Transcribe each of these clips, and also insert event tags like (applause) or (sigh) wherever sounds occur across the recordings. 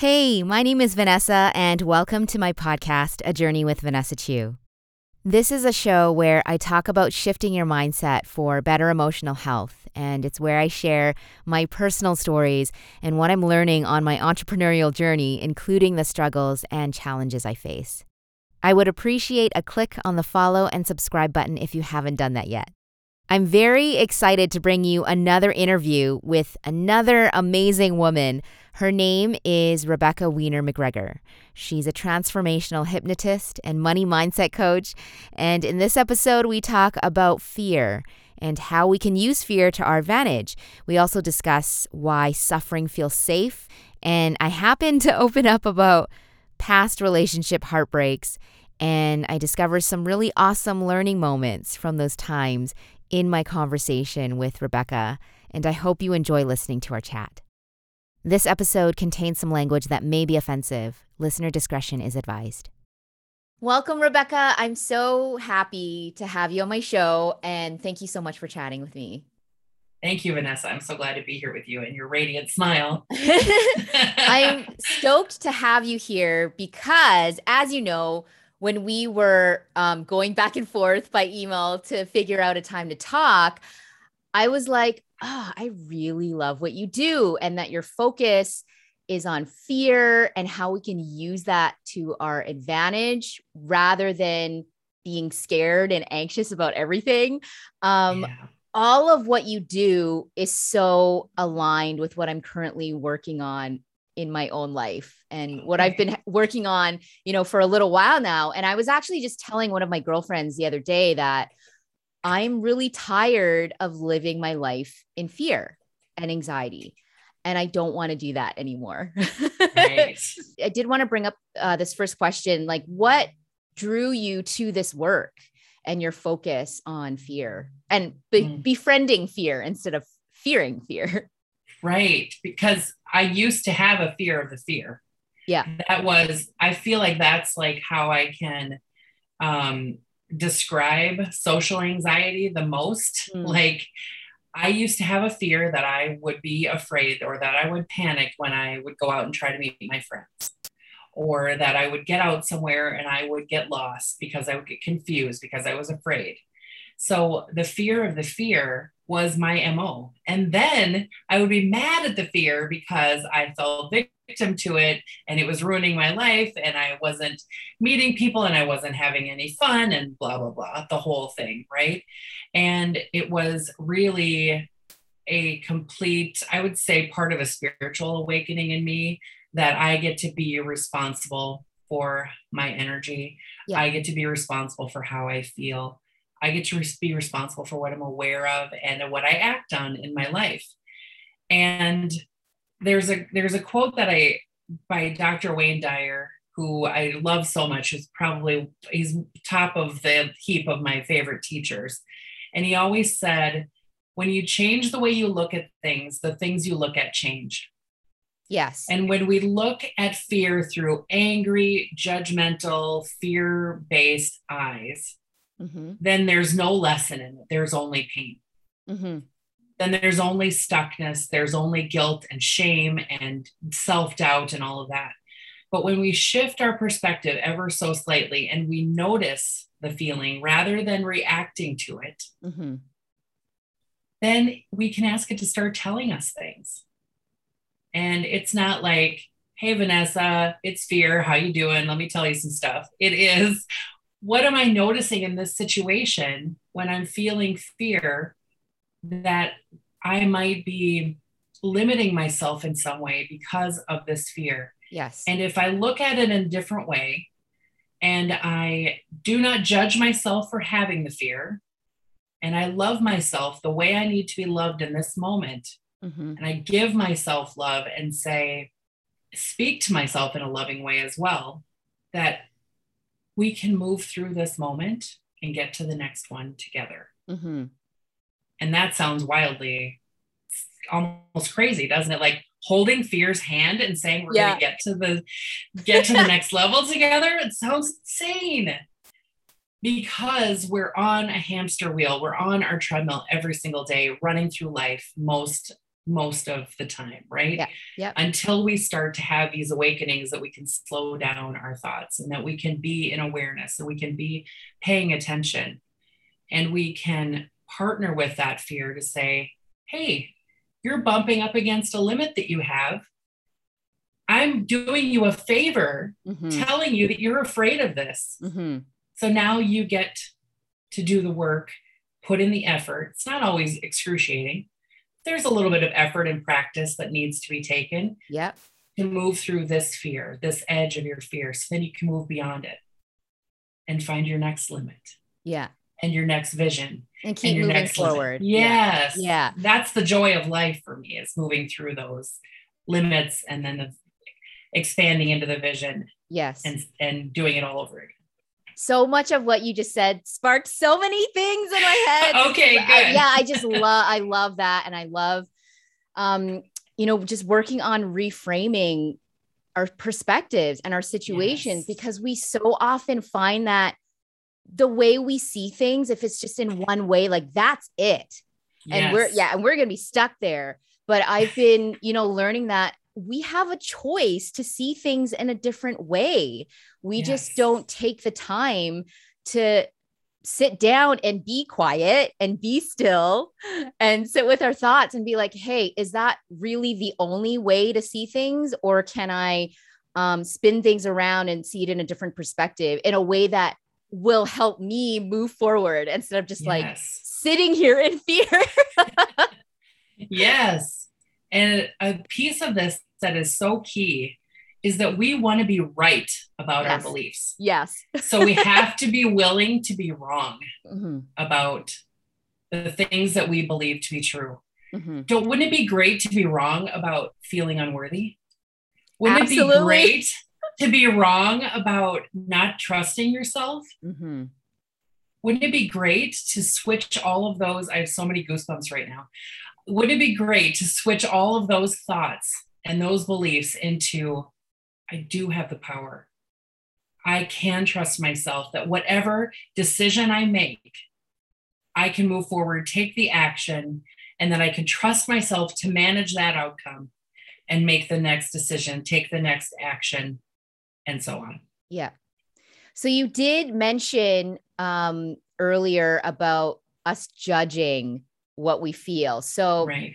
Hey, my name is Vanessa, and welcome to my podcast, A Journey with Vanessa Chiu. This is a show where I talk about shifting your mindset for better emotional health, and it's where I share my personal stories and what I'm learning on my entrepreneurial journey, including the struggles and challenges I face. I would appreciate a click on the follow and subscribe button if you haven't done that yet. I'm very excited to bring you another interview with another amazing woman. Her name is Rebecca Wiener McGregor. She's a transformational hypnotist and money mindset coach. And in this episode, we talk about fear and how we can use fear to our advantage. We also discuss why suffering feels safe. And I happen to open up about past relationship heartbreaks. And I discover some really awesome learning moments from those times in my conversation with Rebecca, and I hope you enjoy listening to our chat. This episode contains some language that may be offensive. Listener discretion is advised. Welcome, Rebecca. I'm so happy to have you on my show, and thank you so much for chatting with me. Thank you, Vanessa. I'm so glad to be here with you and your radiant smile. (laughs) (laughs) I'm stoked to have you here because, as you know, when we were um, going back and forth by email to figure out a time to talk, I was like, oh, I really love what you do, and that your focus is on fear and how we can use that to our advantage rather than being scared and anxious about everything. Um, yeah. All of what you do is so aligned with what I'm currently working on in my own life and what I've been working on, you know, for a little while now. And I was actually just telling one of my girlfriends the other day that I'm really tired of living my life in fear and anxiety. And I don't want to do that anymore. Right. (laughs) I did want to bring up uh, this first question like, what drew you to this work and your focus on fear and be- mm. befriending fear instead of fearing fear? Right. Because I used to have a fear of the fear. Yeah. That was, I feel like that's like how I can um, describe social anxiety the most. Mm. Like, I used to have a fear that I would be afraid or that I would panic when I would go out and try to meet my friends, or that I would get out somewhere and I would get lost because I would get confused because I was afraid. So the fear of the fear was my MO. And then I would be mad at the fear because I fell victim to it and it was ruining my life and I wasn't meeting people and I wasn't having any fun and blah, blah, blah, the whole thing. Right. And it was really a complete, I would say, part of a spiritual awakening in me that I get to be responsible for my energy. Yeah. I get to be responsible for how I feel. I get to be responsible for what I'm aware of and what I act on in my life. And there's a there's a quote that I by Dr. Wayne Dyer, who I love so much, is probably he's top of the heap of my favorite teachers. And he always said, when you change the way you look at things, the things you look at change. Yes. And when we look at fear through angry, judgmental, fear based eyes, mm-hmm. then there's no lesson in it. There's only pain. Mm-hmm. Then there's only stuckness, there's only guilt and shame and self doubt and all of that. But when we shift our perspective ever so slightly and we notice the feeling rather than reacting to it, mm-hmm. then we can ask it to start telling us things. And it's not like, hey Vanessa, it's fear. How you doing? Let me tell you some stuff. It is, what am I noticing in this situation when I'm feeling fear that I might be limiting myself in some way because of this fear? Yes. And if I look at it in a different way and I do not judge myself for having the fear, and I love myself the way I need to be loved in this moment, mm-hmm. and I give myself love and say, speak to myself in a loving way as well, that we can move through this moment and get to the next one together. Mm-hmm. And that sounds wildly almost crazy, doesn't it? Like holding fear's hand and saying we're yeah. going to get to the get to the next level together. It sounds insane. Because we're on a hamster wheel, we're on our treadmill every single day, running through life most most of the time, right? Yeah. Yeah. Until we start to have these awakenings that we can slow down our thoughts and that we can be in awareness and we can be paying attention and we can partner with that fear to say, hey, you're bumping up against a limit that you have. I'm doing you a favor mm-hmm. telling you that you're afraid of this. Mm-hmm. So now you get to do the work, put in the effort. It's not always excruciating. There's a little bit of effort and practice that needs to be taken. Yep. To move through this fear, this edge of your fear, so then you can move beyond it and find your next limit. Yeah. And your next vision. And keep and moving forward. Yes. Yeah. yeah. That's the joy of life for me is moving through those limits and then the expanding into the vision. Yes. And and doing it all over again so much of what you just said sparked so many things in my head. (laughs) okay, good. I, yeah, I just love I love that and I love um you know just working on reframing our perspectives and our situations yes. because we so often find that the way we see things if it's just in one way like that's it. Yes. And we're yeah, and we're going to be stuck there. But I've been, you know, learning that we have a choice to see things in a different way. We yes. just don't take the time to sit down and be quiet and be still (laughs) and sit with our thoughts and be like, hey, is that really the only way to see things? Or can I um, spin things around and see it in a different perspective in a way that will help me move forward instead of just yes. like sitting here in (laughs) fear? (laughs) yes. And a piece of this that is so key is that we want to be right about yes. our beliefs. Yes. so we have to be willing to be wrong mm-hmm. about the things that we believe to be true. Mm-hmm. Don't wouldn't it be great to be wrong about feeling unworthy? Wouldn't Absolutely. it be great to be wrong about not trusting yourself? Mm-hmm. Wouldn't it be great to switch all of those? I have so many goosebumps right now. Wouldn't it be great to switch all of those thoughts and those beliefs into I do have the power. I can trust myself that whatever decision I make, I can move forward, take the action, and that I can trust myself to manage that outcome and make the next decision, take the next action, and so on. Yeah. So you did mention um, earlier about us judging what we feel. So right.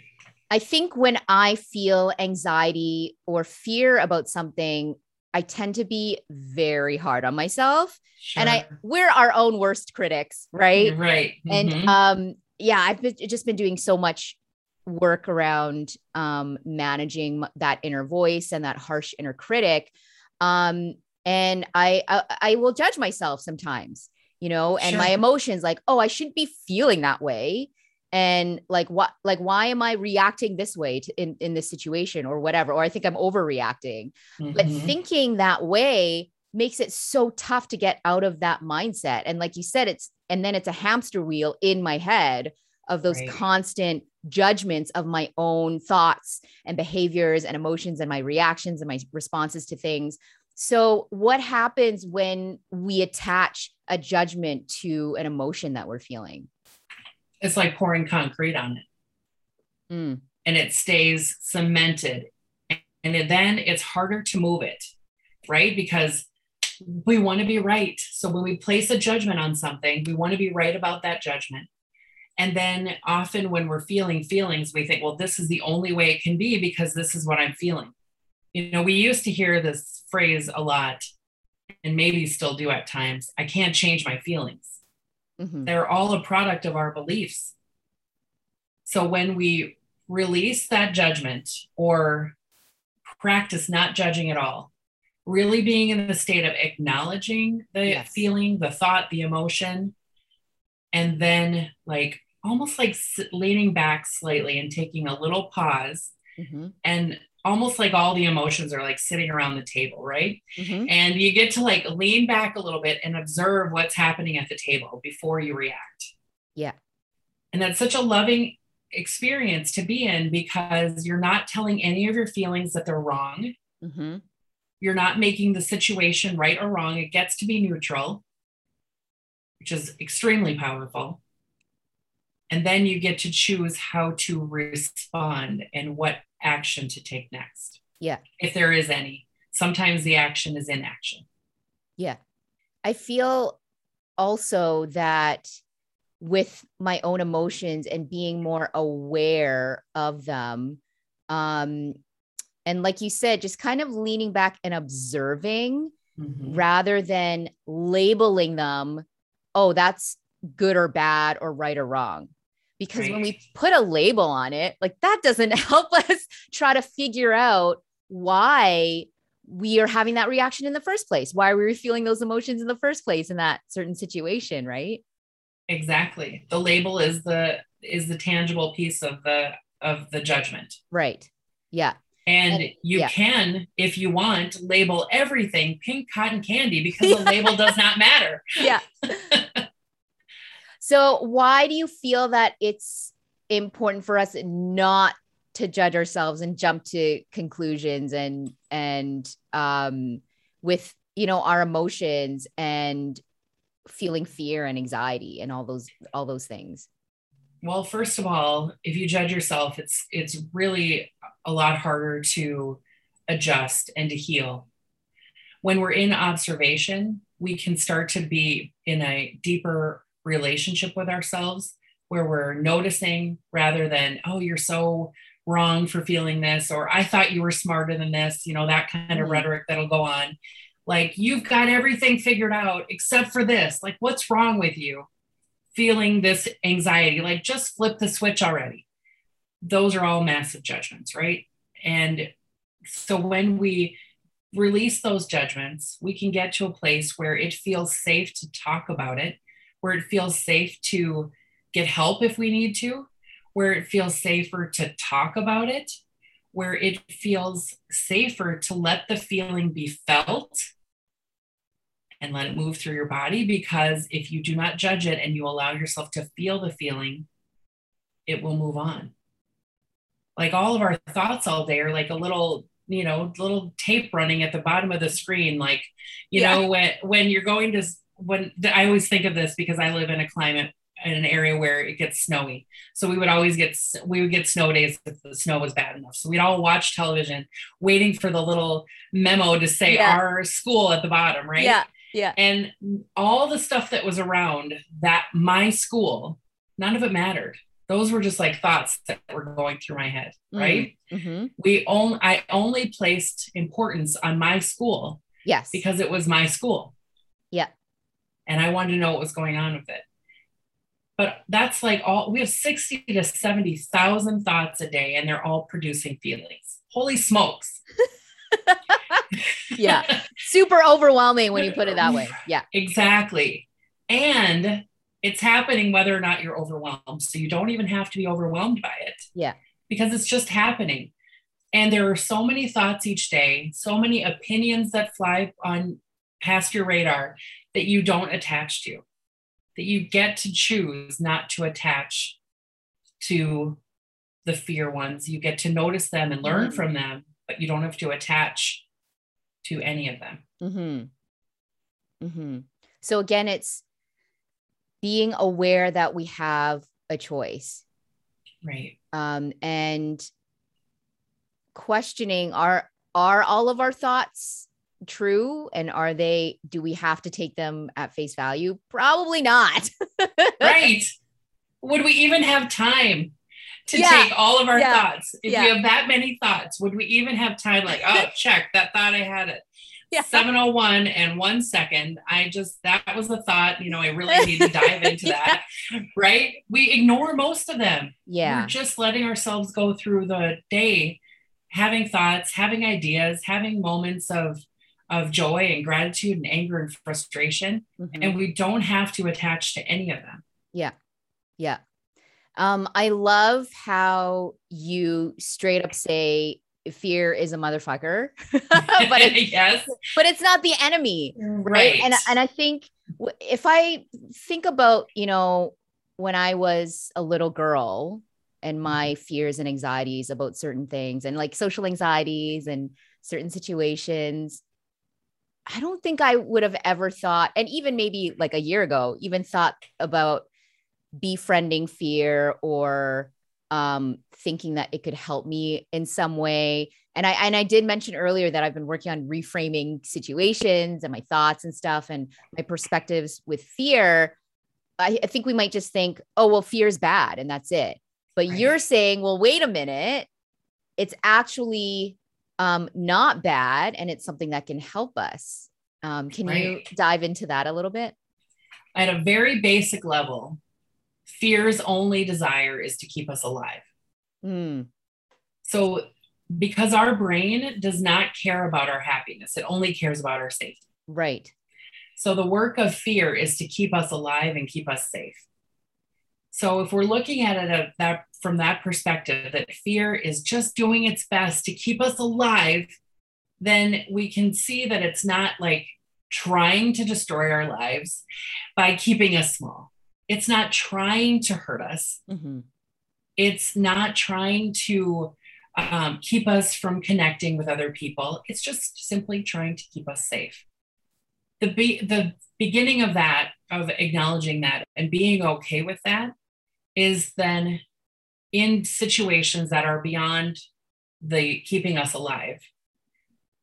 I think when I feel anxiety or fear about something, I tend to be very hard on myself. Sure. And I we're our own worst critics, right? Right. Mm-hmm. And um yeah, I've been, just been doing so much work around um managing that inner voice and that harsh inner critic. Um and I I, I will judge myself sometimes, you know, and sure. my emotions like, "Oh, I shouldn't be feeling that way." And like what like why am i reacting this way to, in in this situation or whatever or i think i'm overreacting mm-hmm. but thinking that way makes it so tough to get out of that mindset and like you said it's and then it's a hamster wheel in my head of those right. constant judgments of my own thoughts and behaviors and emotions and my reactions and my responses to things so what happens when we attach a judgment to an emotion that we're feeling it's like pouring concrete on it. Mm. And it stays cemented. And then it's harder to move it, right? Because we want to be right. So when we place a judgment on something, we want to be right about that judgment. And then often when we're feeling feelings, we think, well, this is the only way it can be because this is what I'm feeling. You know, we used to hear this phrase a lot, and maybe still do at times I can't change my feelings. Mm-hmm. They're all a product of our beliefs. So when we release that judgment or practice not judging at all, really being in the state of acknowledging the yes. feeling, the thought, the emotion, and then like almost like leaning back slightly and taking a little pause mm-hmm. and almost like all the emotions are like sitting around the table, right? Mm-hmm. And you get to like lean back a little bit and observe what's happening at the table before you react. Yeah. And that's such a loving experience to be in because you're not telling any of your feelings that they're wrong. Mm-hmm. You're not making the situation right or wrong. It gets to be neutral, which is extremely powerful. And then you get to choose how to respond and what action to take next. Yeah. If there is any. Sometimes the action is inaction. Yeah. I feel also that with my own emotions and being more aware of them um and like you said just kind of leaning back and observing mm-hmm. rather than labeling them oh that's good or bad or right or wrong because right. when we put a label on it like that doesn't (laughs) help us try to figure out why we are having that reaction in the first place. Why are we feeling those emotions in the first place in that certain situation right? Exactly. The label is the is the tangible piece of the of the judgment. Right. Yeah. And, and you yeah. can if you want label everything pink cotton candy because the (laughs) label does not matter. Yeah. (laughs) So why do you feel that it's important for us not to judge ourselves and jump to conclusions and and um with you know our emotions and feeling fear and anxiety and all those all those things. Well first of all if you judge yourself it's it's really a lot harder to adjust and to heal. When we're in observation we can start to be in a deeper relationship with ourselves where we're noticing rather than oh you're so wrong for feeling this or i thought you were smarter than this you know that kind of mm-hmm. rhetoric that'll go on. Like you've got everything figured out except for this. Like what's wrong with you feeling this anxiety? Like just flip the switch already. Those are all massive judgments right? And so when we release those judgments we can get to a place where it feels safe to talk about it where it feels safe to get help if we need to where it feels safer to talk about it where it feels safer to let the feeling be felt and let it move through your body because if you do not judge it and you allow yourself to feel the feeling, it will move on. Like all of our thoughts all day are like a little, you know, little tape running at the bottom of the screen. Like, you yeah. know, when when you're going to when I always think of this because I live in a climate in an area where it gets snowy. So we would always get we would get snow days if the snow was bad enough. So we'd all watch television waiting for the little memo to say yeah. our school at the bottom, right? Yeah. Yeah. And all the stuff that was around that my school, none of it mattered. Those were just like thoughts that were going through my head, mm-hmm. right? Mm-hmm. We only I only placed importance on my school. Yes. Because it was my school. Yeah. And I wanted to know what was going on with it. But that's like all we have 60 to 70,000 thoughts a day and they're all producing feelings. Holy smokes. (laughs) yeah. Super overwhelming when you put it that way. (laughs) Yeah. Exactly. And it's happening whether or not you're overwhelmed. So you don't even have to be overwhelmed by it. Yeah. Because it's just happening. And there are so many thoughts each day, so many opinions that fly on past your radar that you don't attach to, that you get to choose not to attach to the fear ones. You get to notice them and learn mm-hmm. from them, but you don't have to attach to any of them. Mm-hmm. Mm-hmm. So again, it's being aware that we have a choice. Right. Um, and questioning are are all of our thoughts true and are they do we have to take them at face value probably not (laughs) right would we even have time to yeah. take all of our yeah. thoughts. If yeah. we have that many thoughts, would we even have time? Like, oh, (laughs) check that thought I had it. Yeah. 701 and one second. I just, that was a thought, you know, I really need to dive (laughs) into that. Right. We ignore most of them. Yeah. We're just letting ourselves go through the day, having thoughts, having ideas, having moments of, of joy and gratitude and anger and frustration. Mm-hmm. And we don't have to attach to any of them. Yeah. Yeah. Um, I love how you straight up say fear is a motherfucker, (laughs) but it's, (laughs) yes, but it's not the enemy, right? right? And and I think if I think about you know when I was a little girl and my mm-hmm. fears and anxieties about certain things and like social anxieties and certain situations. I don't think I would have ever thought, and even maybe like a year ago, even thought about befriending fear or um, thinking that it could help me in some way. And I and I did mention earlier that I've been working on reframing situations and my thoughts and stuff and my perspectives with fear. I, I think we might just think, oh well, fear is bad and that's it. But right. you're saying, well, wait a minute, it's actually um, not bad and it's something that can help us. Um, can right. you dive into that a little bit? At a very basic level, fear's only desire is to keep us alive. Mm. So, because our brain does not care about our happiness, it only cares about our safety. Right. So, the work of fear is to keep us alive and keep us safe. So, if we're looking at it at that, from that perspective, that fear is just doing its best to keep us alive, then we can see that it's not like trying to destroy our lives by keeping us small it's not trying to hurt us. Mm-hmm. It's not trying to um, keep us from connecting with other people. It's just simply trying to keep us safe. The, be- the beginning of that, of acknowledging that and being okay with that, is then in situations that are beyond the keeping us alive.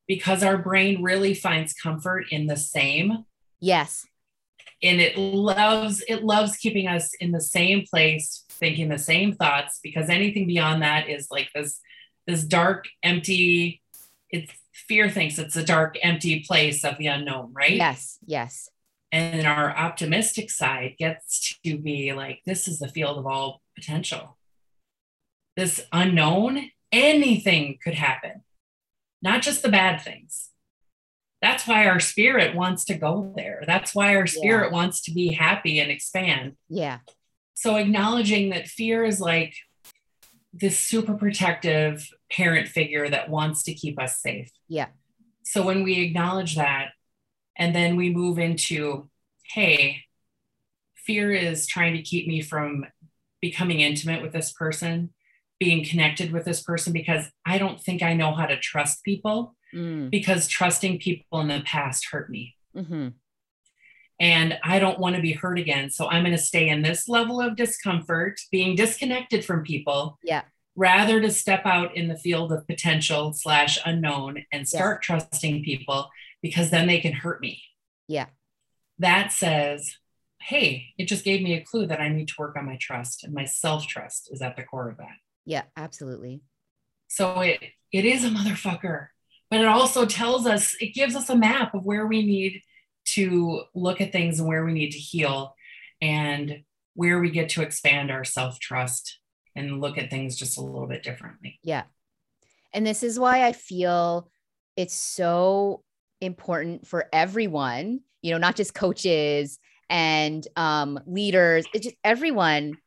Because our brain really finds comfort in the same. Yes. And it loves it loves keeping us in the same place thinking the same thoughts because anything beyond that is like this this dark empty it's fear thinks it's a dark empty place of the unknown right? Yes yes and our optimistic side gets to be like this is the field of all potential this unknown anything could happen not just the bad things that's why our spirit wants to go there. That's why our spirit yeah. wants to be happy and expand. Yeah. So acknowledging that fear is like this super protective parent figure that wants to keep us safe. Yeah. So when we acknowledge that and then we move into, hey, fear is trying to keep me from becoming intimate with this person, being connected with this person because I don't think I know how to trust people mm. because trusting people in the past hurt me. Mm-hmm. And I don't want to be hurt again. So I'm going to stay in this level of discomfort, being disconnected from people. Yeah. Rather to step out in the field of potential slash unknown and start yeah. trusting people because then they can hurt me. Yeah. That says, hey, it just gave me a clue that I need to work on my trust and my self trust is at the core of that. Yeah, absolutely. So it it is a motherfucker but it also tells us, it gives us a map of where we need to look at things and where we need to heal and where we get to expand our self trust and look at things just a little bit differently. Yeah. And this is why I feel it's so important for everyone, you know, not just coaches and um, leaders, it just everyone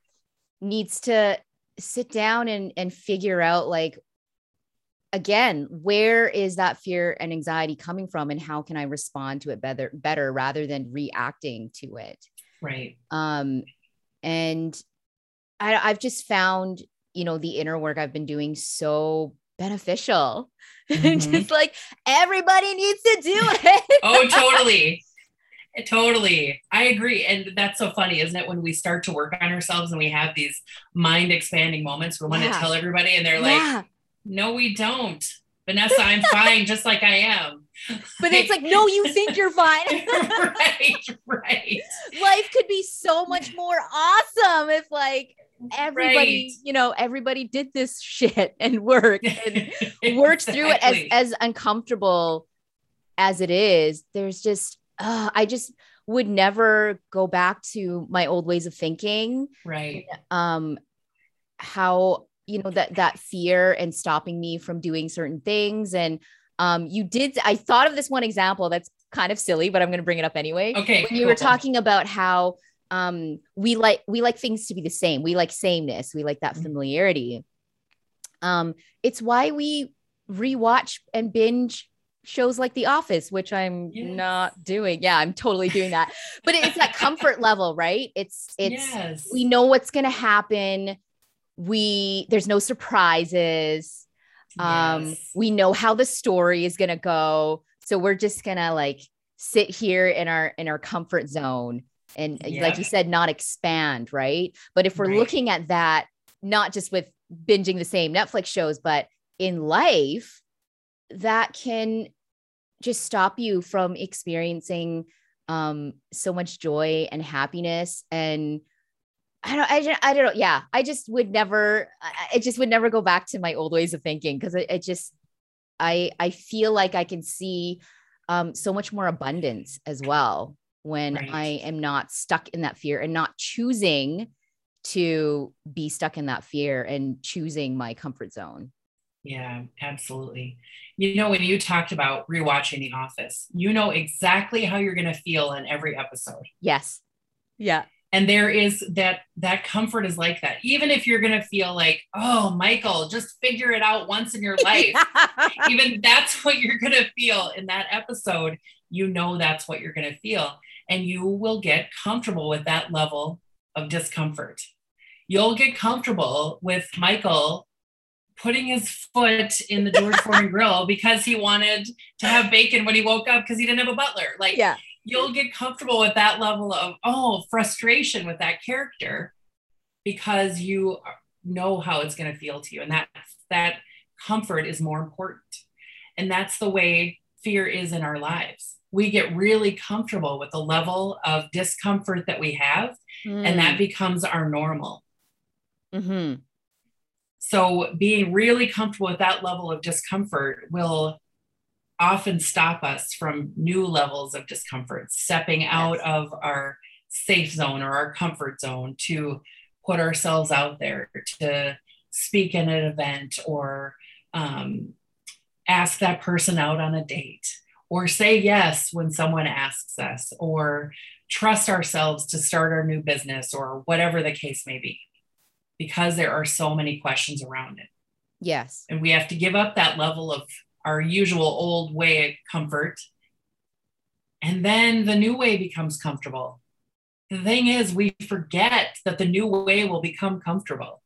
needs to sit down and, and figure out like again where is that fear and anxiety coming from and how can i respond to it better better rather than reacting to it? Right. Um and I, i've just found you know the inner work i've been doing so beneficial (laughs) mm-hmm. just like everybody needs to do it oh (laughs) totally totally i agree and that's so funny isn't it when we start to work on ourselves and we have these mind expanding moments we want yeah. to tell everybody and they're yeah. like no, we don't. Vanessa, I'm fine just like I am. But it's like, no, you think you're (laughs) fine. right, right. Life could be so much more awesome if like everybody, right. you know, everybody did this (laughs) shit and work and (laughs) worked exactly. through it as as uncomfortable as it is. There's just uh, I just would never go back to my old ways of thinking. Right. Um how you know that that fear and stopping me from doing certain things and um you did i thought of this one example that's kind of silly but i'm going to bring it up anyway okay when you cool. were talking about how um we like we like things to be the same we like sameness we like that mm-hmm. familiarity um it's why we rewatch and binge shows like The Office, which I'm yes. not doing. Yeah, I'm totally doing that. but it's that (laughs) comfort level, right? It's it's yes. we know what's going to happen we there's no surprises um yes. we know how the story is going to go so we're just going to like sit here in our in our comfort zone and yeah. like you said not expand right but if we're right. looking at that not just with binging the same netflix shows but in life that can just stop you from experiencing um so much joy and happiness and I don't, I, don't, I don't know. Yeah. I just would never, I just would never go back to my old ways of thinking. Cause it, it just, I, I feel like I can see um, so much more abundance as well when right. I am not stuck in that fear and not choosing to be stuck in that fear and choosing my comfort zone. Yeah, absolutely. You know, when you talked about rewatching The Office, you know exactly how you're going to feel in every episode. Yes. Yeah. And there is that that comfort is like that. Even if you're going to feel like, "Oh, Michael, just figure it out once in your (laughs) life." even that's what you're going to feel in that episode. You know that's what you're going to feel and you will get comfortable with that level of discomfort. You'll get comfortable with Michael putting his foot in the George (laughs) Foreman grill because he wanted to have bacon when he woke up because he didn't have a butler. Like, yeah. you'll get comfortable with that level of, oh, frustration with that character because you know how it's going to feel to you. And that, that comfort is more important. And that's the way fear is in our lives. We get really comfortable with the level of discomfort that we have, mm. and that mm. becomes our normal. Mm-hmm. So, being really comfortable with that level of discomfort will often stop us from new levels of discomfort, stepping yes. out of our safe zone or our comfort zone to put ourselves out there to speak in an event or um, ask that person out on a date or say yes when someone asks us or trust ourselves to start our new business or whatever the case may be because there are so many questions around it. Yes. And we have to give up that level of our usual old way of comfort. And then the new way becomes comfortable. The thing is, we forget that the new way will become comfortable.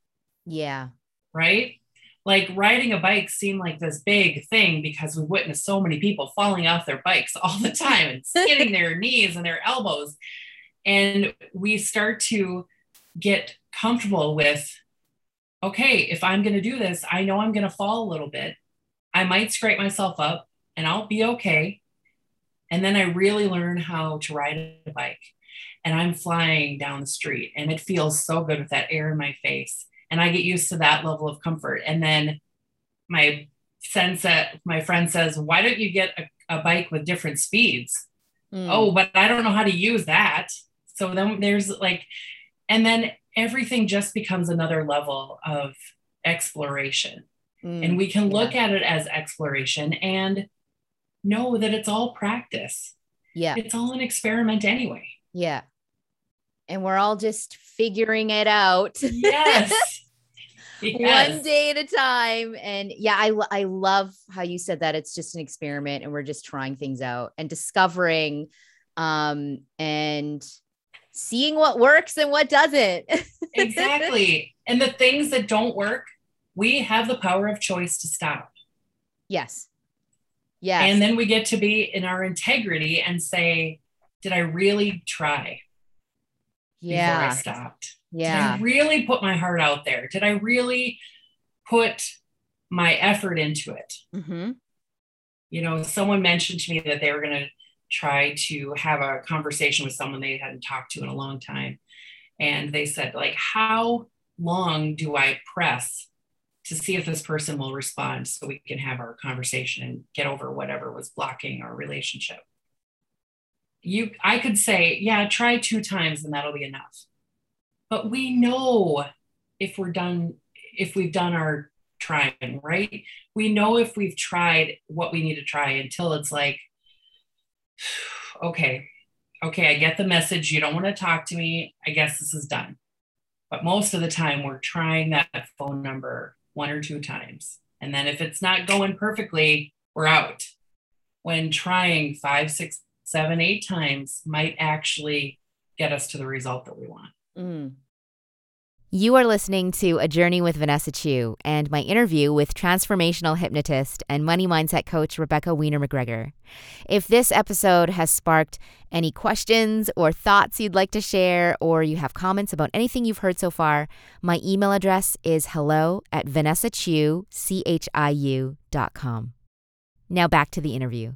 Yeah. Right? Like riding a bike seemed like this big thing because we witnessed so many people falling off their bikes (laughs) all the time and skidding their knees and their elbows. And we start to get comfortable with okay, if I'm going to do this, I know I'm going to fall a little bit. I might scrape myself up and I'll be okay. And then I really learn how to ride a bike and I'm flying down the street and it feels so good with that air in my face. And I get used to that level of comfort. And then my sense that my friend says, why don't you get a, a bike with different speeds? Mm. Oh, but I don't know how to use that. So then there's like, and then everything just becomes another level of exploration. Mm, and we can look yeah. at it as exploration and know that it's all practice. Yeah. It's all an experiment anyway. Yeah. And we're all just figuring it out. Yes. (laughs) yes. One day at a time. And yeah, I, I love how you said that it's just an experiment and we're just trying things out and discovering um and seeing what works and what doesn't. exactly. (laughs) And the things that don't work, we have the power of choice to stop. Yes. Yes. And then we get to be in our integrity and say, did I really try? Yeah. Before I stopped. Yeah. Did I really put my heart out there? Did I really put my effort into it? Mm-hmm. You know, someone mentioned to me that they were going to try to have a conversation with someone they hadn't talked to in a long time. And they said, like, how long do I press to see if this person will respond so we can have our conversation and get over whatever was blocking our relationship? You I could say, yeah, try two times and that'll be enough. But we know if we're done, if we've done our trying, right? We know if we've tried what we need to try until it's like, (sighs) okay, okay, I get the message. You don't want to talk to me. I guess this is done. But most of the time, we're trying that phone number one or two times. And then if it's not going perfectly, we're out. When trying five, six, seven, eight times might actually get us to the result that we want. Mm. You are listening to A Journey with Vanessa Chiu and my interview with transformational hypnotist and money mindset coach Rebecca Wiener McGregor. If this episode has sparked any questions or thoughts you'd like to share, or you have comments about anything you've heard so far, my email address is hello at vanessachiu.com. Now back to the interview.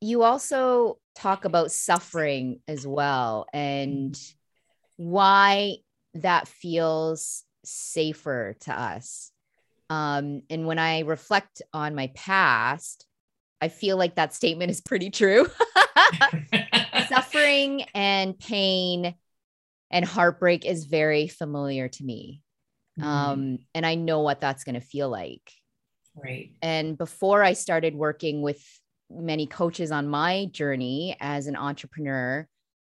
You also talk about suffering as well and why that feels safer to us. Um, and when I reflect on my past, I feel like that statement is pretty true. (laughs) Suffering and pain and heartbreak is very familiar to me. Mm-hmm. Um, and I know what that's going to feel like. Right. And before I started working with many coaches on my journey as an entrepreneur,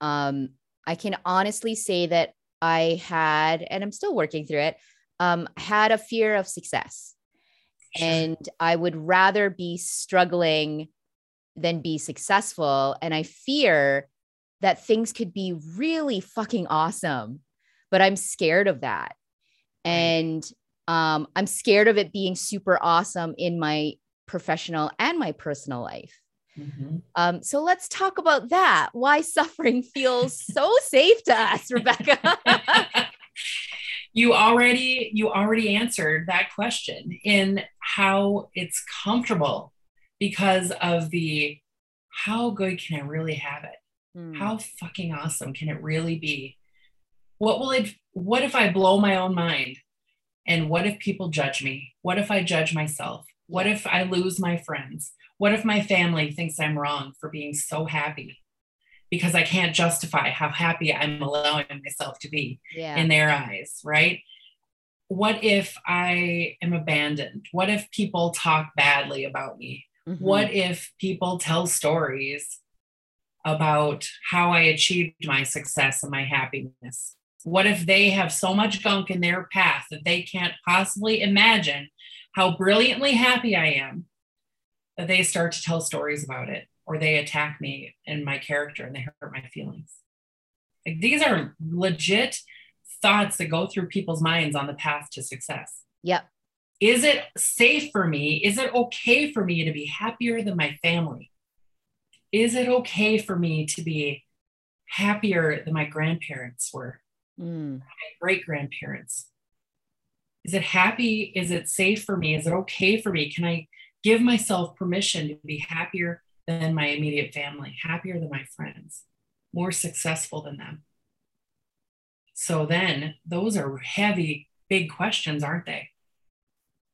um, I can honestly say that I had, and I'm still working through it, um, had a fear of success. Sure. And I would rather be struggling than be successful. And I fear that things could be really fucking awesome, but I'm scared of that. And um, I'm scared of it being super awesome in my professional and my personal life. Mm-hmm. Um, so let's talk about that. Why suffering feels (laughs) so safe to us, Rebecca. you already you already answered that question in how it's comfortable because of the how good can I really have it? Mm. How fucking awesome can it really be? What will it what if I blow my own mind? And what if people judge me? What if I judge myself? What if I lose my friends? What if my family thinks I'm wrong for being so happy? Because I can't justify how happy I'm allowing myself to be yeah. in their eyes, right? What if I am abandoned? What if people talk badly about me? Mm-hmm. What if people tell stories about how I achieved my success and my happiness? What if they have so much gunk in their path that they can't possibly imagine how brilliantly happy I am that they start to tell stories about it or they attack me and my character and they hurt my feelings. Like these are legit thoughts that go through people's minds on the path to success. Yep. Is it safe for me? Is it okay for me to be happier than my family? Is it okay for me to be happier than my grandparents were? Mm. My great grandparents? Is it happy? Is it safe for me? Is it okay for me? Can I give myself permission to be happier than my immediate family, happier than my friends, more successful than them. So then those are heavy, big questions, aren't they?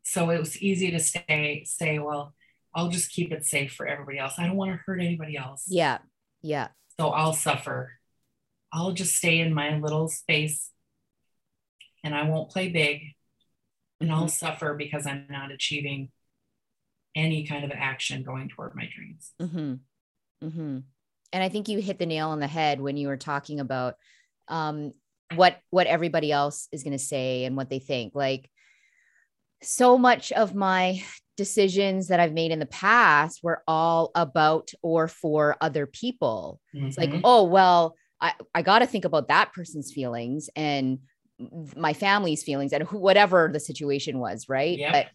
So it was easy to stay, say, well, I'll just keep it safe for everybody else. I don't want to hurt anybody else. Yeah. Yeah. So I'll suffer. I'll just stay in my little space and I won't play big and I'll mm-hmm. suffer because I'm not achieving any kind of action going toward my dreams. Mm-hmm. Mm-hmm. And I think you hit the nail on the head when you were talking about um, what what everybody else is going to say and what they think. Like so much of my decisions that I've made in the past were all about or for other people. Mm-hmm. It's like, mm-hmm. oh well, I I got to think about that person's feelings and my family's feelings and whatever the situation was, right? Yep. But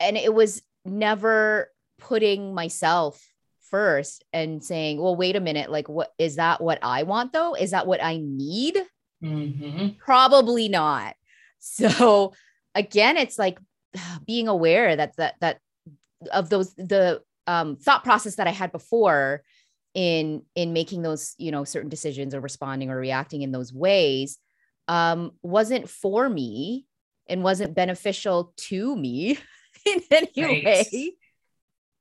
and it was never putting myself first and saying, well, wait a minute, like, what is that what I want though? Is that what I need? Mm-hmm. Probably not. So again, it's like (sighs) being aware that that that of those the um, thought process that I had before in in making those you know certain decisions or responding or reacting in those ways um, wasn't for me and wasn't beneficial to me (laughs) in any right. way.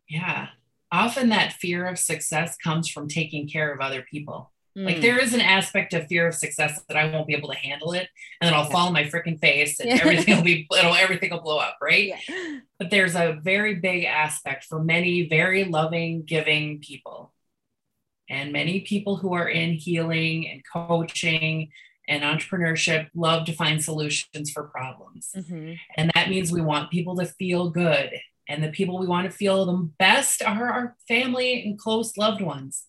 Yeah. Often that fear of success comes from taking care of other people. Mm. Like there is an aspect of fear of success that I won't be able to handle it, and then I'll yeah. fall on my freaking face, and everything will be, it'll, everything will blow up, right? Yeah. But there's a very big aspect for many very loving, giving people, and many people who are in healing and coaching and entrepreneurship love to find solutions for problems. Mm-hmm. And that means we want people to feel good. And the people we want to feel the best are our family and close loved ones.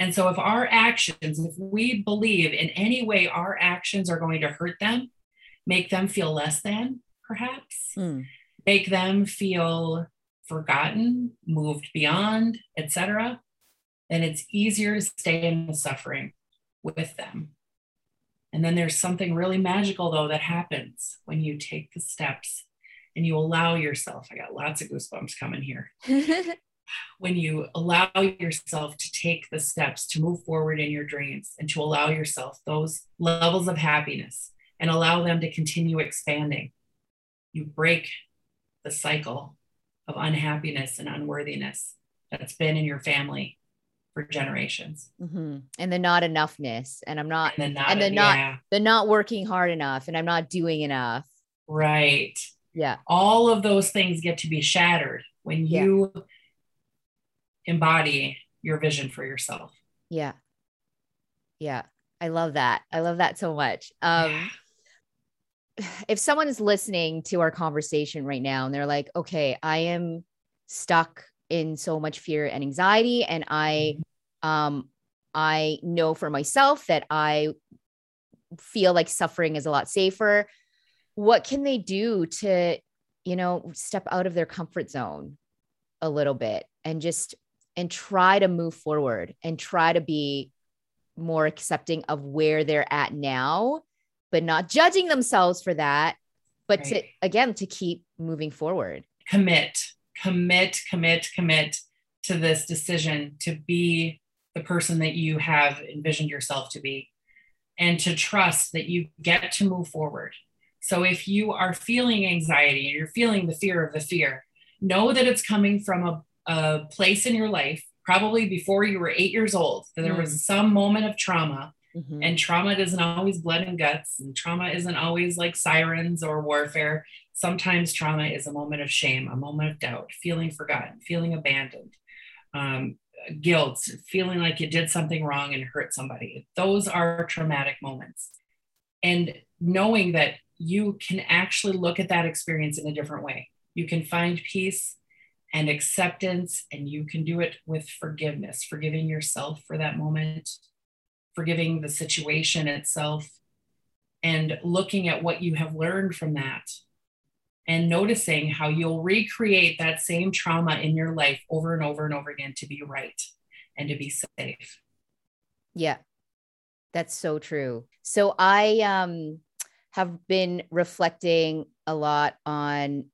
And so, if our actions, if we believe in any way our actions are going to hurt them, make them feel less than, perhaps, Mm. make them feel forgotten, moved beyond, etc., then it's easier to stay in the suffering with them. And then there's something really magical, though, that happens when you take the steps and you allow yourself. I got lots of goosebumps coming here. (laughs) when you allow yourself to take the steps to move forward in your dreams and to allow yourself those levels of happiness and allow them to continue expanding, you break the cycle of unhappiness and unworthiness that's been in your family for generations. hmm And the not enoughness. And I'm not, And then not, And then not- yeah, the not working hard enough and I'm not doing enough. right. Yeah. All of those things get to be shattered when Yeah. you embody your vision for yourself. Yeah. Yeah. I love that. I love that so much. Um, Yeah. if someone is listening to our conversation right now and they're like, okay, I am stuck in so much fear and anxiety, and I, um, I know for myself that I feel like suffering is a lot safer. What can they do to, you know, step out of their comfort zone a little bit and just and try to move forward and try to be more accepting of where they're at now but not judging themselves for that but to again to keep moving forward? Commit, commit, commit, commit to this decision to be the person that you have envisioned yourself to be and to trust that you get to move forward. So if you are feeling anxiety and you're feeling the fear of the fear, know that it's coming from a, a place in your life, probably before you were eight years old, that there was some moment of trauma Mhm. and trauma isn't always blood and guts, and trauma isn't always like sirens or warfare. Sometimes trauma is a moment of shame, a moment of doubt, feeling forgotten, feeling abandoned, um, guilt, feeling like you did something wrong and hurt somebody. Those are traumatic moments. And knowing that you can actually look at that experience in a different way, you can find peace and acceptance, and you can do it with forgiveness, forgiving yourself for that moment forgiving the situation itself and looking at what you have learned from that and noticing how you'll recreate that same trauma in your life over and over and over again to be right and to be safe. Yeah. That's so true. So I um have been reflecting a lot on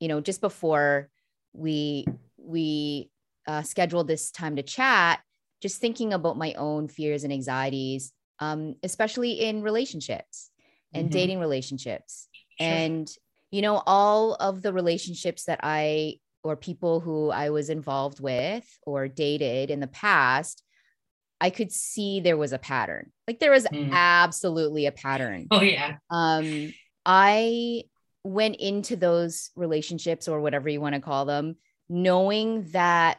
you know just before we we uh, scheduled this time to chat just thinking about my own fears and anxieties um especially in relationships and Mhm. dating relationships Sure. and you know all of the relationships that i or people who i was involved with or dated in the past i could see there was a pattern like there was Mm. absolutely a pattern oh yeah. um i went into those relationships or whatever you want to call them knowing that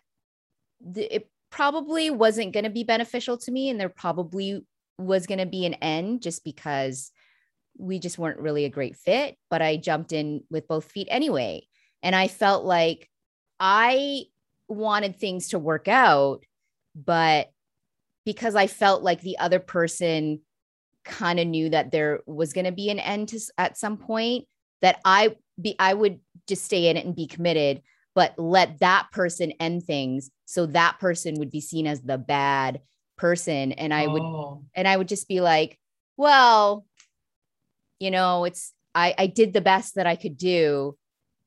th- it probably wasn't going to be beneficial to me and there probably was going to be an end just because we just weren't really a great fit but i jumped in with both feet anyway. And i felt like i wanted things to work out but because i felt like the other person kind of knew that there was going to be an end to at some point that i be i would just stay in it and be committed but let that person end things so that person would be seen as the bad person. And i would Oh, and I would just be like, well, you know, it's I I did the best that I could do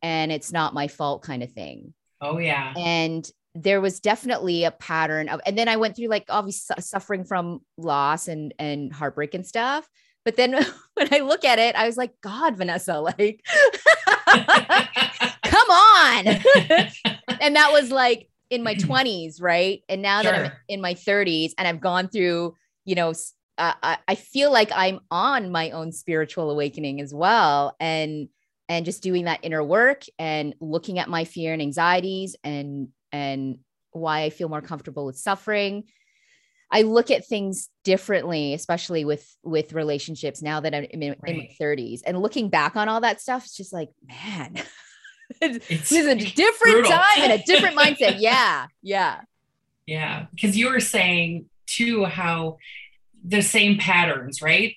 and it's not my fault kind of thing. oh yeah. And there was definitely a pattern of and then I went through like obviously suffering from loss and and heartbreak and stuff. But then (laughs) when I look at it, I was like, God, Vanessa, like (laughs) come on. (laughs) and that was like in my 20s, right? And now that I'm in my 30s and I've gone through, you know, I, I feel like I'm on my own spiritual awakening as well, and and just doing that inner work and looking at my fear and anxieties and and why I feel more comfortable with suffering. I look at things differently, especially with with relationships now that I'm in, in my 30s. And looking back on all that stuff, it's just like, man, (laughs) It's this is a (laughs) different brutal. time and a (laughs) different mindset. Yeah. Yeah. Yeah, because you were saying too how the same patterns, right?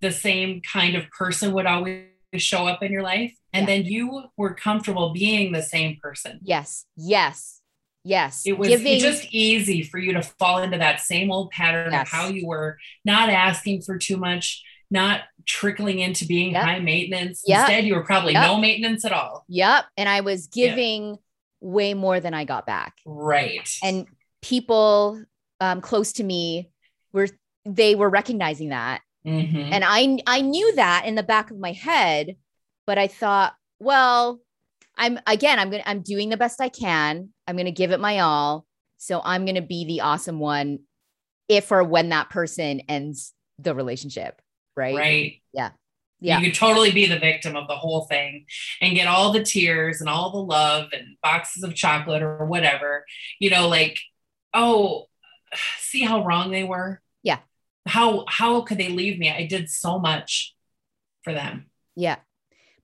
the same kind of person would always show up in your life and yeah. then you were comfortable being the same person yes yes yes it was Giving... just easy for you to fall into that same old pattern yes. of how you were not asking for too much not trickling into being yep. high maintenance yep. instead you were probably yep. no maintenance at all yep and i was giving way more than i got back right and people um, close to me were they were recognizing that Mm-hmm. And I I knew that in the back of my head, but I thought, well, I'm again, I'm gonna I'm doing the best I can. I'm gonna give it my all. So I'm gonna be the awesome one if or when that person ends the relationship. Right. Right. Yeah. Yeah. You could totally be the victim of the whole thing and get all the tears and all the love and boxes of chocolate or whatever. You know, like, oh, (sighs) see how wrong they were how how could they leave me? I did so much for them. Yeah.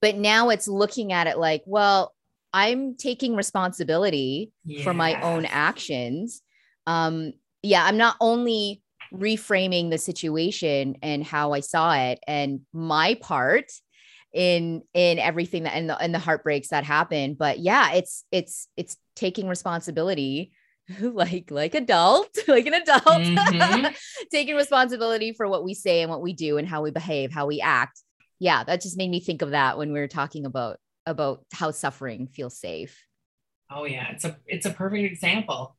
But now it's looking at it like, well, I'm taking responsibility yeah. for my own actions. Um, yeah, I'm not only reframing the situation and how I saw it and my part in in everything that and the and the heartbreaks that happened, but yeah, it's it's it's taking responsibility (laughs) like like adult (laughs) like an adult. Mm-hmm. (laughs) taking responsibility for what we say and what we do and how we behave how we act. Yeah that just made me think of that when we were talking about about how suffering feels safe. Oh yeah it's a it's a perfect example.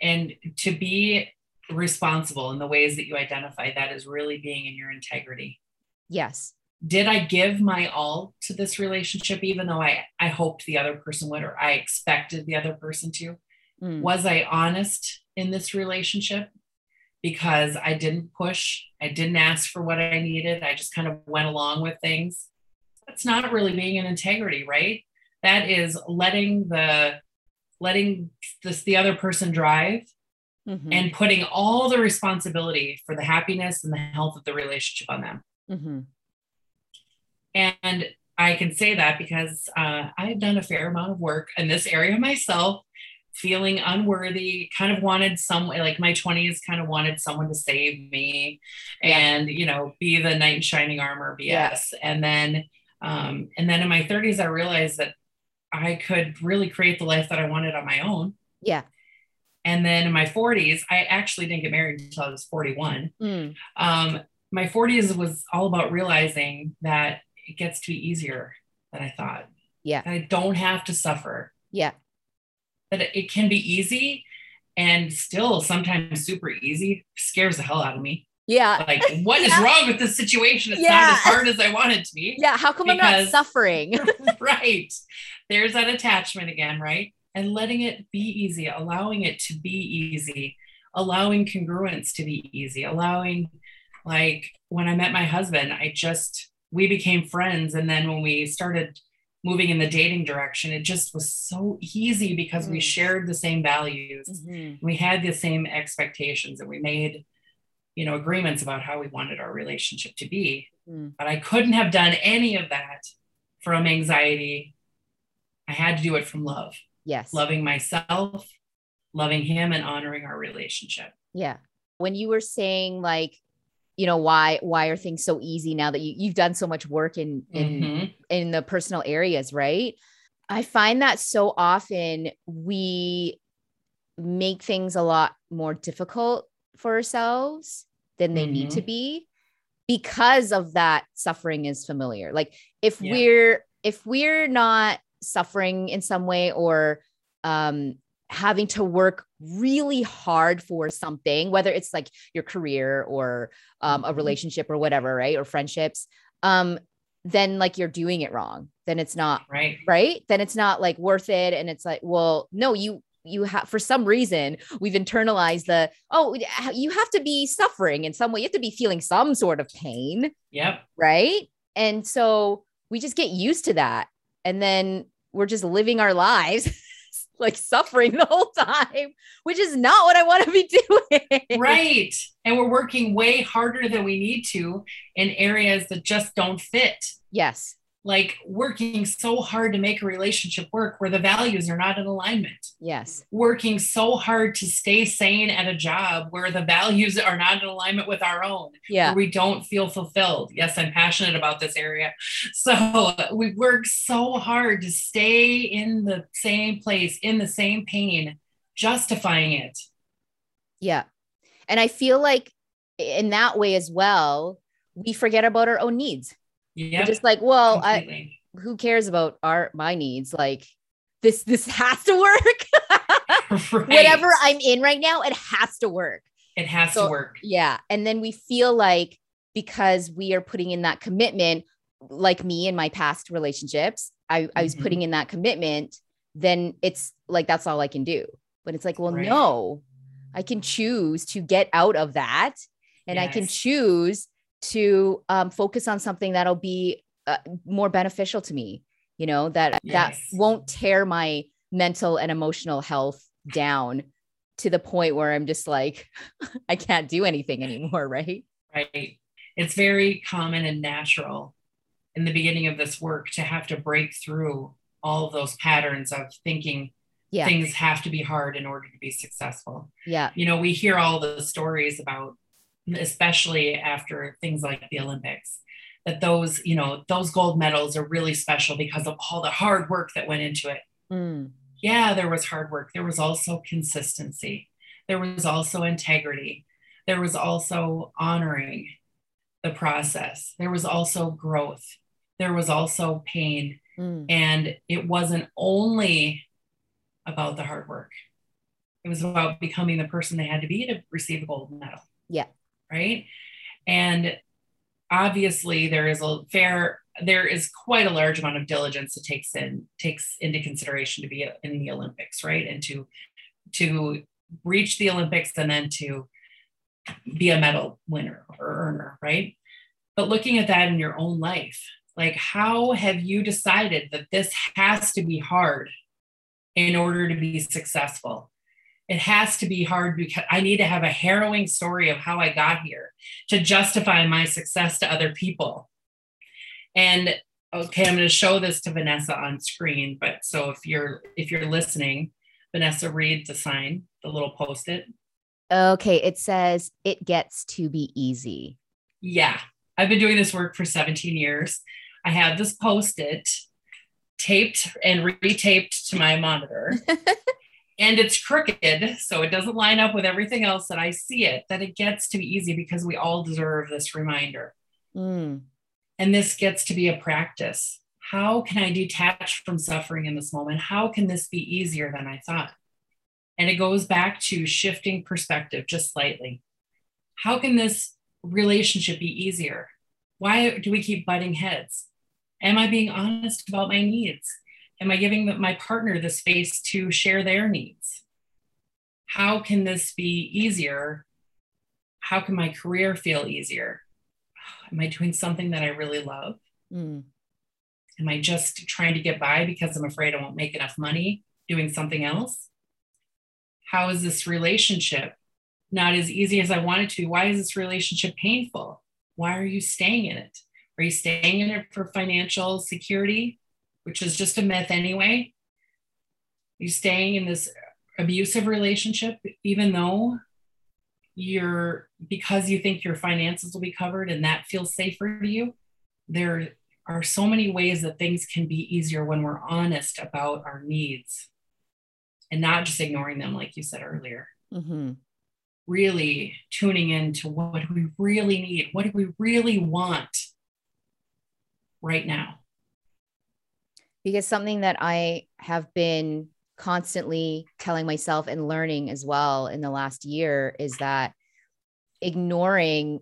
And to be responsible in the ways that you identify that is really being in your integrity. Yes. Did i give my all to this relationship even though i i hoped the other person would or i expected the other person to Mm. Was I honest in this relationship? Because I didn't push, I didn't ask for what I needed. I just kind of went along with things. That's not really being in integrity, right? That is letting the letting this the other person drive mm-hmm. and putting all the responsibility for the happiness and the health of the relationship on them. Mm-hmm. And I can say that because uh, I've done a fair amount of work in this area myself feeling unworthy, kind of wanted some like my 20s kind of wanted someone to save me and you know be the knight in shining armor BS. Yeah. And then um and then in my 30s I realized that I could really create the life that I wanted on my own. Yeah. And then in my 40s, I actually didn't get married until I was 41. Mm. Um, my 40s was all about realizing that it gets to be easier than I thought. Yeah. I don't have to suffer. Yeah that it can be easy and still sometimes super easy scares the hell out of me. Yeah. Like, what is yeah. wrong with this situation? It's yeah. not as hard as I want it to be. Yeah. How come because, I'm not suffering? (laughs) right. There's that attachment again, right? And letting it be easy, allowing it to be easy, allowing congruence to be easy, allowing, like, when I met my husband, I just, we became friends. And then when we started moving in the dating direction it just was so easy because mm. we shared the same values. Mm-hmm. we had the same expectations and we made you know agreements about how we wanted our relationship to be. Mm. but i couldn't have done any of that from anxiety. I had to do it from love. Yes. Loving myself loving him and honoring our relationship. Yeah. When you were saying like you know why why are things so easy now that you, you've done so much work in in mm-hmm. in the personal areas right i find that so often we make things a lot more difficult for ourselves than they mm-hmm. need to mm-hmm. be because of that suffering is familiar like if yeah. we're if we're not suffering in some way or um having to work really hard for something, whether it's like your career or um, a mm-hmm. relationship or whatever, right? Or friendships, um, then like you're doing it wrong. Then it's not right. Right. Then it's not like worth it. And it's like, well, no, you, you have for some reason we've internalized the oh you have to be suffering in some way you have to be feeling some sort of pain yep right and so we just get used to that and then we're just living our lives (laughs) like suffering the whole time, which is not what I want to be (laughs) doing. Right. And we're working way harder than we need to in areas that just don't fit. Yes. Like working so hard to make a relationship work where the values are not in alignment. Yes. Working so hard to stay sane at a job where the values are not in alignment with our own. Yeah. we don't feel fulfilled. Yes, I'm passionate about this area. So we work so hard to stay in the same place, in the same pain, justifying it. Yeah. And I feel like in that way as well, we forget about our own needs. Yeah. Just like, well, I who cares about our my needs? Like this this (laughs) has to work. (laughs) right. Whatever I'm in right now, it has to work. It has so, to work. Yeah. And then we feel like because we are putting in that commitment, like me in my past relationships, I, mm-hmm. I was putting mm-hmm. in that commitment, then it's like that's all I can do. But it's like, well, right. no, I can choose to get out of that. And yes. I can choose to um, focus on something that'll be uh, more beneficial to me you know that yes. that won't tear my mental and emotional health down to the point where i'm just like (laughs) i can't do anything anymore right right it's very common and natural in the beginning of this work to have to break through all those patterns of thinking yeah. things have to be hard in order to be successful yeah you know we hear all the stories about especially after things like the Olympics, that those, you know, those gold medals are really special because of all the hard work that went into it. Mm. Yeah, there was hard work. There was also consistency. There was also integrity. There was also honoring the process. There was also growth. There was also pain. Mm. And it wasn't only about the hard work, it was about becoming the person they had to be to receive a gold medal. Yeah right? And obviously there is a fair there is quite a large amount of diligence that takes in takes into consideration to be in the Olympics, right? And to to reach the Olympics and then to be a medal winner or earner, right? But looking at that in your own life, like how have you decided that this has to be hard in order to be successful? It has to be hard because I need to have a harrowing story of how I got here to justify my success to other people. And okay, I'm going to show this to Vanessa on screen, but so if you're if you're listening, Vanessa, read the sign, the little post-it. Okay, it says it gets to be easy. Yeah. I've been doing this work for 17 years. I have this post-it taped and retaped to my monitor. (laughs) and it's crooked so it doesn't line up with everything else that i see it that it gets to be easy because we all deserve this reminder. Mm. and this gets to be a practice. How can i detach from suffering in this moment? How can this be easier than i thought? And it goes back to shifting perspective just slightly. How can this relationship be easier? Why do we keep butting heads? Am i being honest about my needs Am I giving my partner the space to share their needs? How can this be easier? How can my career feel easier? Am I doing something that I really love? Mm. Am I just trying to get by because I'm afraid I won't make enough money doing something else? How is this relationship not as easy as I want it to be? Why is this relationship painful? Why are you staying in it? Are you staying in it for financial security? Which is just a myth anyway. You're staying in this abusive relationship, even though you're because you think your finances will be covered and that feels safer to you. There are so many ways that things can be easier when we're honest about our needs and not just ignoring them, like you said earlier. Mm-hmm. Really tuning into what do we really need? What do we really want right now? Because something that I have been constantly telling myself and learning as well in the last year is that ignoring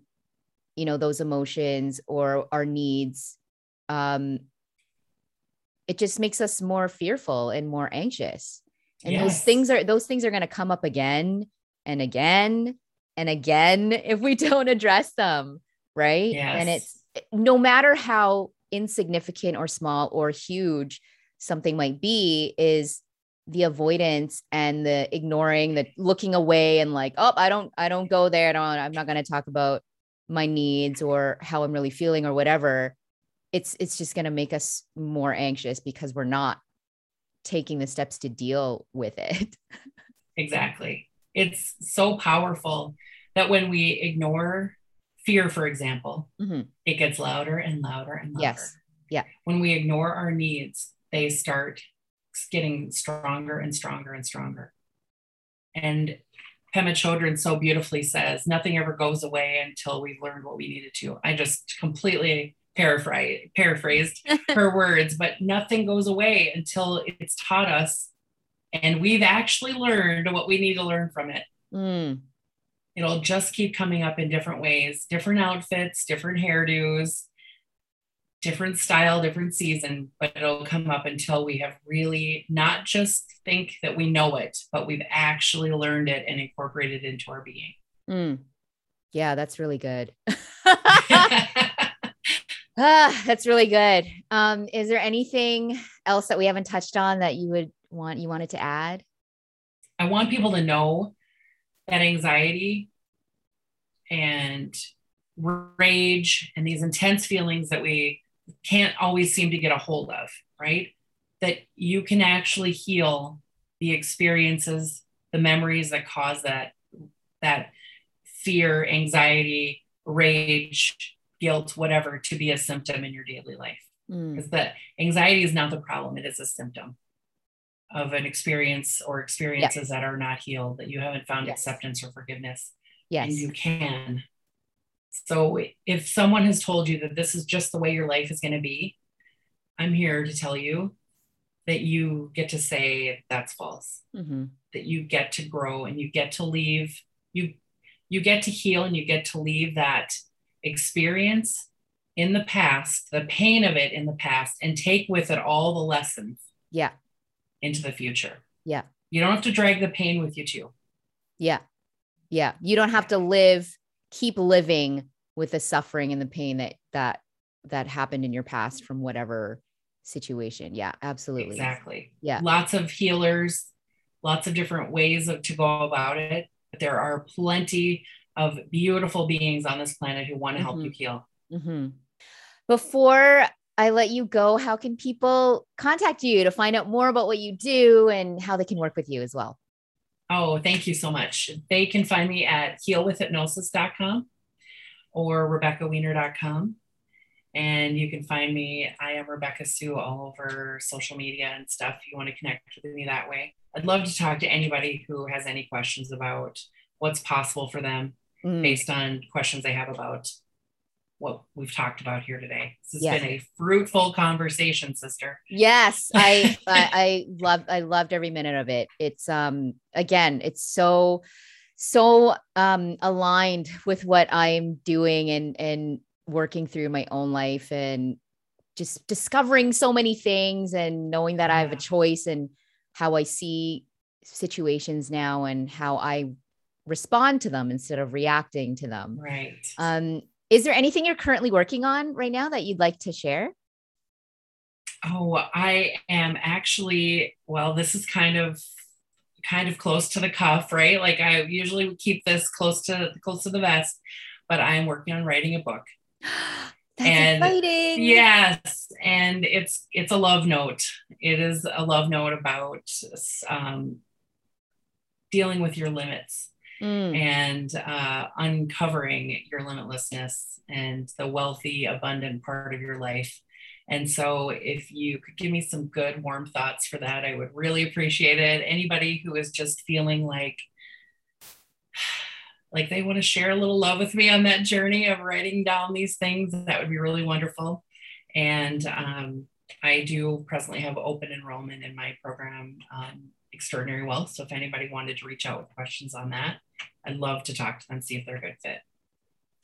you know those emotions or our needs um it just makes us more fearful and more anxious and yes. those things are those things are going to come up again and again and again (laughs) if we don't address them right yes. and it's no matter how insignificant or small or huge something might be is the avoidance and the ignoring the looking away and like oh i don't i don't go there i don't i'm not going to talk about my needs or how i'm really feeling or whatever it's it's just going to make us more anxious because we're not taking the steps to deal with it. (laughs) exactly. It's so powerful that when we ignore fear, for example, mm-hmm. it gets louder and louder and louder. Yes. Yeah. When we ignore our needs, they start getting stronger and stronger and stronger. And Pema Chodron so beautifully says, nothing ever goes away until we've learned what we needed to. I just completely paraphrase, paraphrased (laughs) her words, but nothing goes away until it's taught us and we've actually learned what we need to learn from it. Mm. It'll just keep coming up in different ways, different outfits, different hairdos, different style, different season, but it'll come up until we have really not just think that we know it, but we've actually learned it and incorporated it into our being. Mm. Yeah, that's really good. (laughs) (laughs) Ah, that's really good. Um, is there anything else that we haven't touched on that you would want you wanted to add? I want people to know that anxiety and rage and these intense feelings that we can't always seem to get a hold of, right? That you can actually heal the experiences, the memories that cause that that fear, anxiety, rage, guilt, whatever, to be a symptom in your daily life. Because mm. that anxiety is not the problem, it is a symptom of an experience or experiences that are not healed, that you haven't found yes. acceptance or forgiveness. Yes. And you can. So if someone has told you that this is just the way your life is going to be, I'm here to tell you that you get to say that's false. Mm-hmm. That you get to grow and you get to leave. You you get to heal and you get to leave that experience in the past, the pain of it in the past, and take with it all the lessons. Yeah. Into the future. Yeah. You don't have to drag the pain with you too. Yeah. Yeah. You don't have to live, keep living with the suffering and the pain that that that happened in your past from whatever situation. Yeah, absolutely. Exactly. Yeah. Lots of healers, lots of different ways of, to go about it. But there are plenty of beautiful beings on this planet who want to help mm-hmm. you heal. Mm-hmm. Before I let you go, how can people contact you to find out more about what you do and how they can work with you as well? Oh, thank you so much. They can find me at healwithhypnosis.com or RebeccaWiener.com. And you can find me, I am Rebecca Sue all over social media and stuff. If you want to connect with me that way. I'd love to talk to anybody who has any questions about what's possible for them mm. based on questions they have about what we've talked about here today. This has yes. been a fruitful conversation, sister. Yes, I, (laughs) I I love I loved every minute of it. It's um again, it's so so um aligned with what I'm doing and and working through my own life and just discovering so many things and knowing that. I have a choice and how I see situations now and how I respond to them instead of reacting to them. Right. Um, is there anything you're currently working on right now that you'd like to share? Oh, I am actually, well, this is kind of kind of close to the cuff, right? Like I usually keep this close to close to the vest, but I am working on writing a book. (gasps) That's and exciting. Yes, and it's it's a love note. It is a love note about um, dealing with your limits mm. and uh, uncovering your limitlessness and the wealthy, abundant part of your life. And so, if you could give me some good, warm thoughts for that, I would really appreciate it. Anybody who is just feeling like, (sighs) like they want to share a little love with me on that journey of writing down these things, that would be really wonderful. And um, I do presently have open enrollment in my program, um, Extraordinary Wealth. So if anybody wanted to reach out with questions on that, I'd love to talk to them, see if they're a good fit.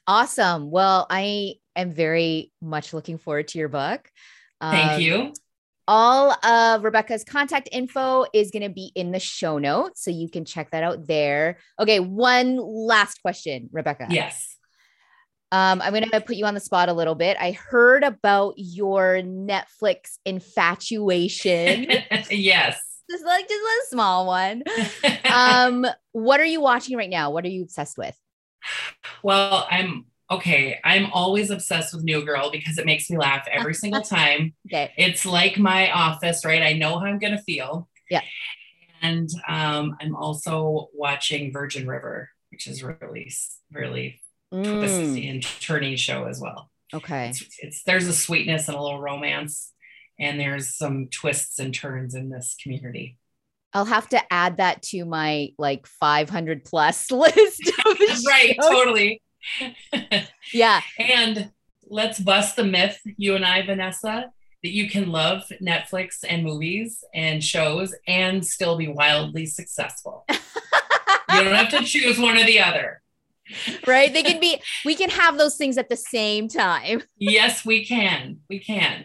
Awesome. Well, I am very much looking forward to your book. Thank um, you. All of Rebecca's contact info is going to be in the show notes. So you can check that out there. Okay. One last question, Rebecca. Yes. Um, I'm going to put you on the spot a little bit. I heard about your Netflix infatuation. (laughs) yes just like just a small one. (laughs) um, what are you watching right now? What are you obsessed with? Well, I'm okay, I'm always obsessed with New Girl because it makes me laugh every (laughs) single time. okay. It's like my office, right? I know how I'm to feel. Yeah. And um, I'm also watching Virgin River, which is really, really Mm, twisty and turning show as well. okay. It's, it's there's a sweetness and a little romance, and there's some twists and turns in this community. I'll have to add that to my like 500 plus (laughs) list. (laughs) Right, totally. (laughs) Yeah. And let's bust the myth, you and I, Vanessa, that you can love Netflix and movies and shows and still be wildly successful. you don't have to choose one or the other. right. They can be, we can have those things at the same time. Yes, we can. We can.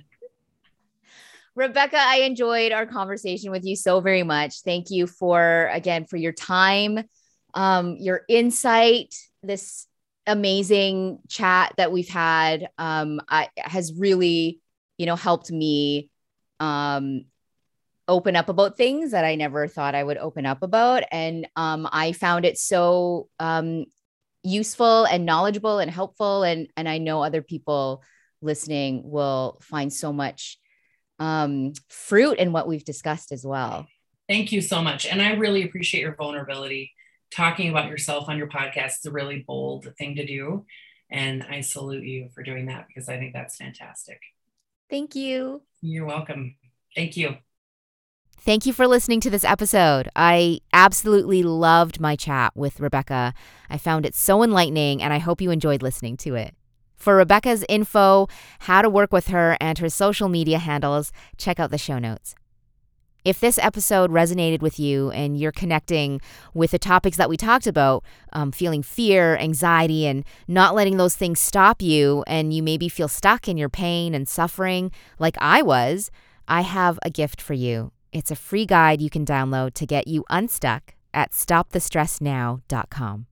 Rebecca, I enjoyed our conversation with you so very much. Thank you for, again, for your time, um, your insight, this amazing chat that we've had um, I, has really, you know, helped me um, open up about things that I never thought I would open up about. And um, I found it so um, useful and knowledgeable and helpful. And, and I know other people listening will find so much um, fruit in what we've discussed as well. Thank you so much. And I really appreciate your vulnerability. Talking about yourself on your podcast is a really bold thing to do. And I salute you for doing that because I think that's fantastic. Thank you. You're welcome. Thank you. Thank you for listening to this episode. I absolutely loved my chat with Rebecca. I found it so enlightening, and I hope you enjoyed listening to it. For Rebecca's info, how to work with her, and her social media handles, check out the show notes. If this episode resonated with you and you're connecting with the topics that we talked about, um, feeling fear, anxiety, and not letting those things stop you, and you maybe feel stuck in your pain and suffering like I was, I have a gift for you. It's a free guide you can download to get you unstuck at stopthestressnow.com.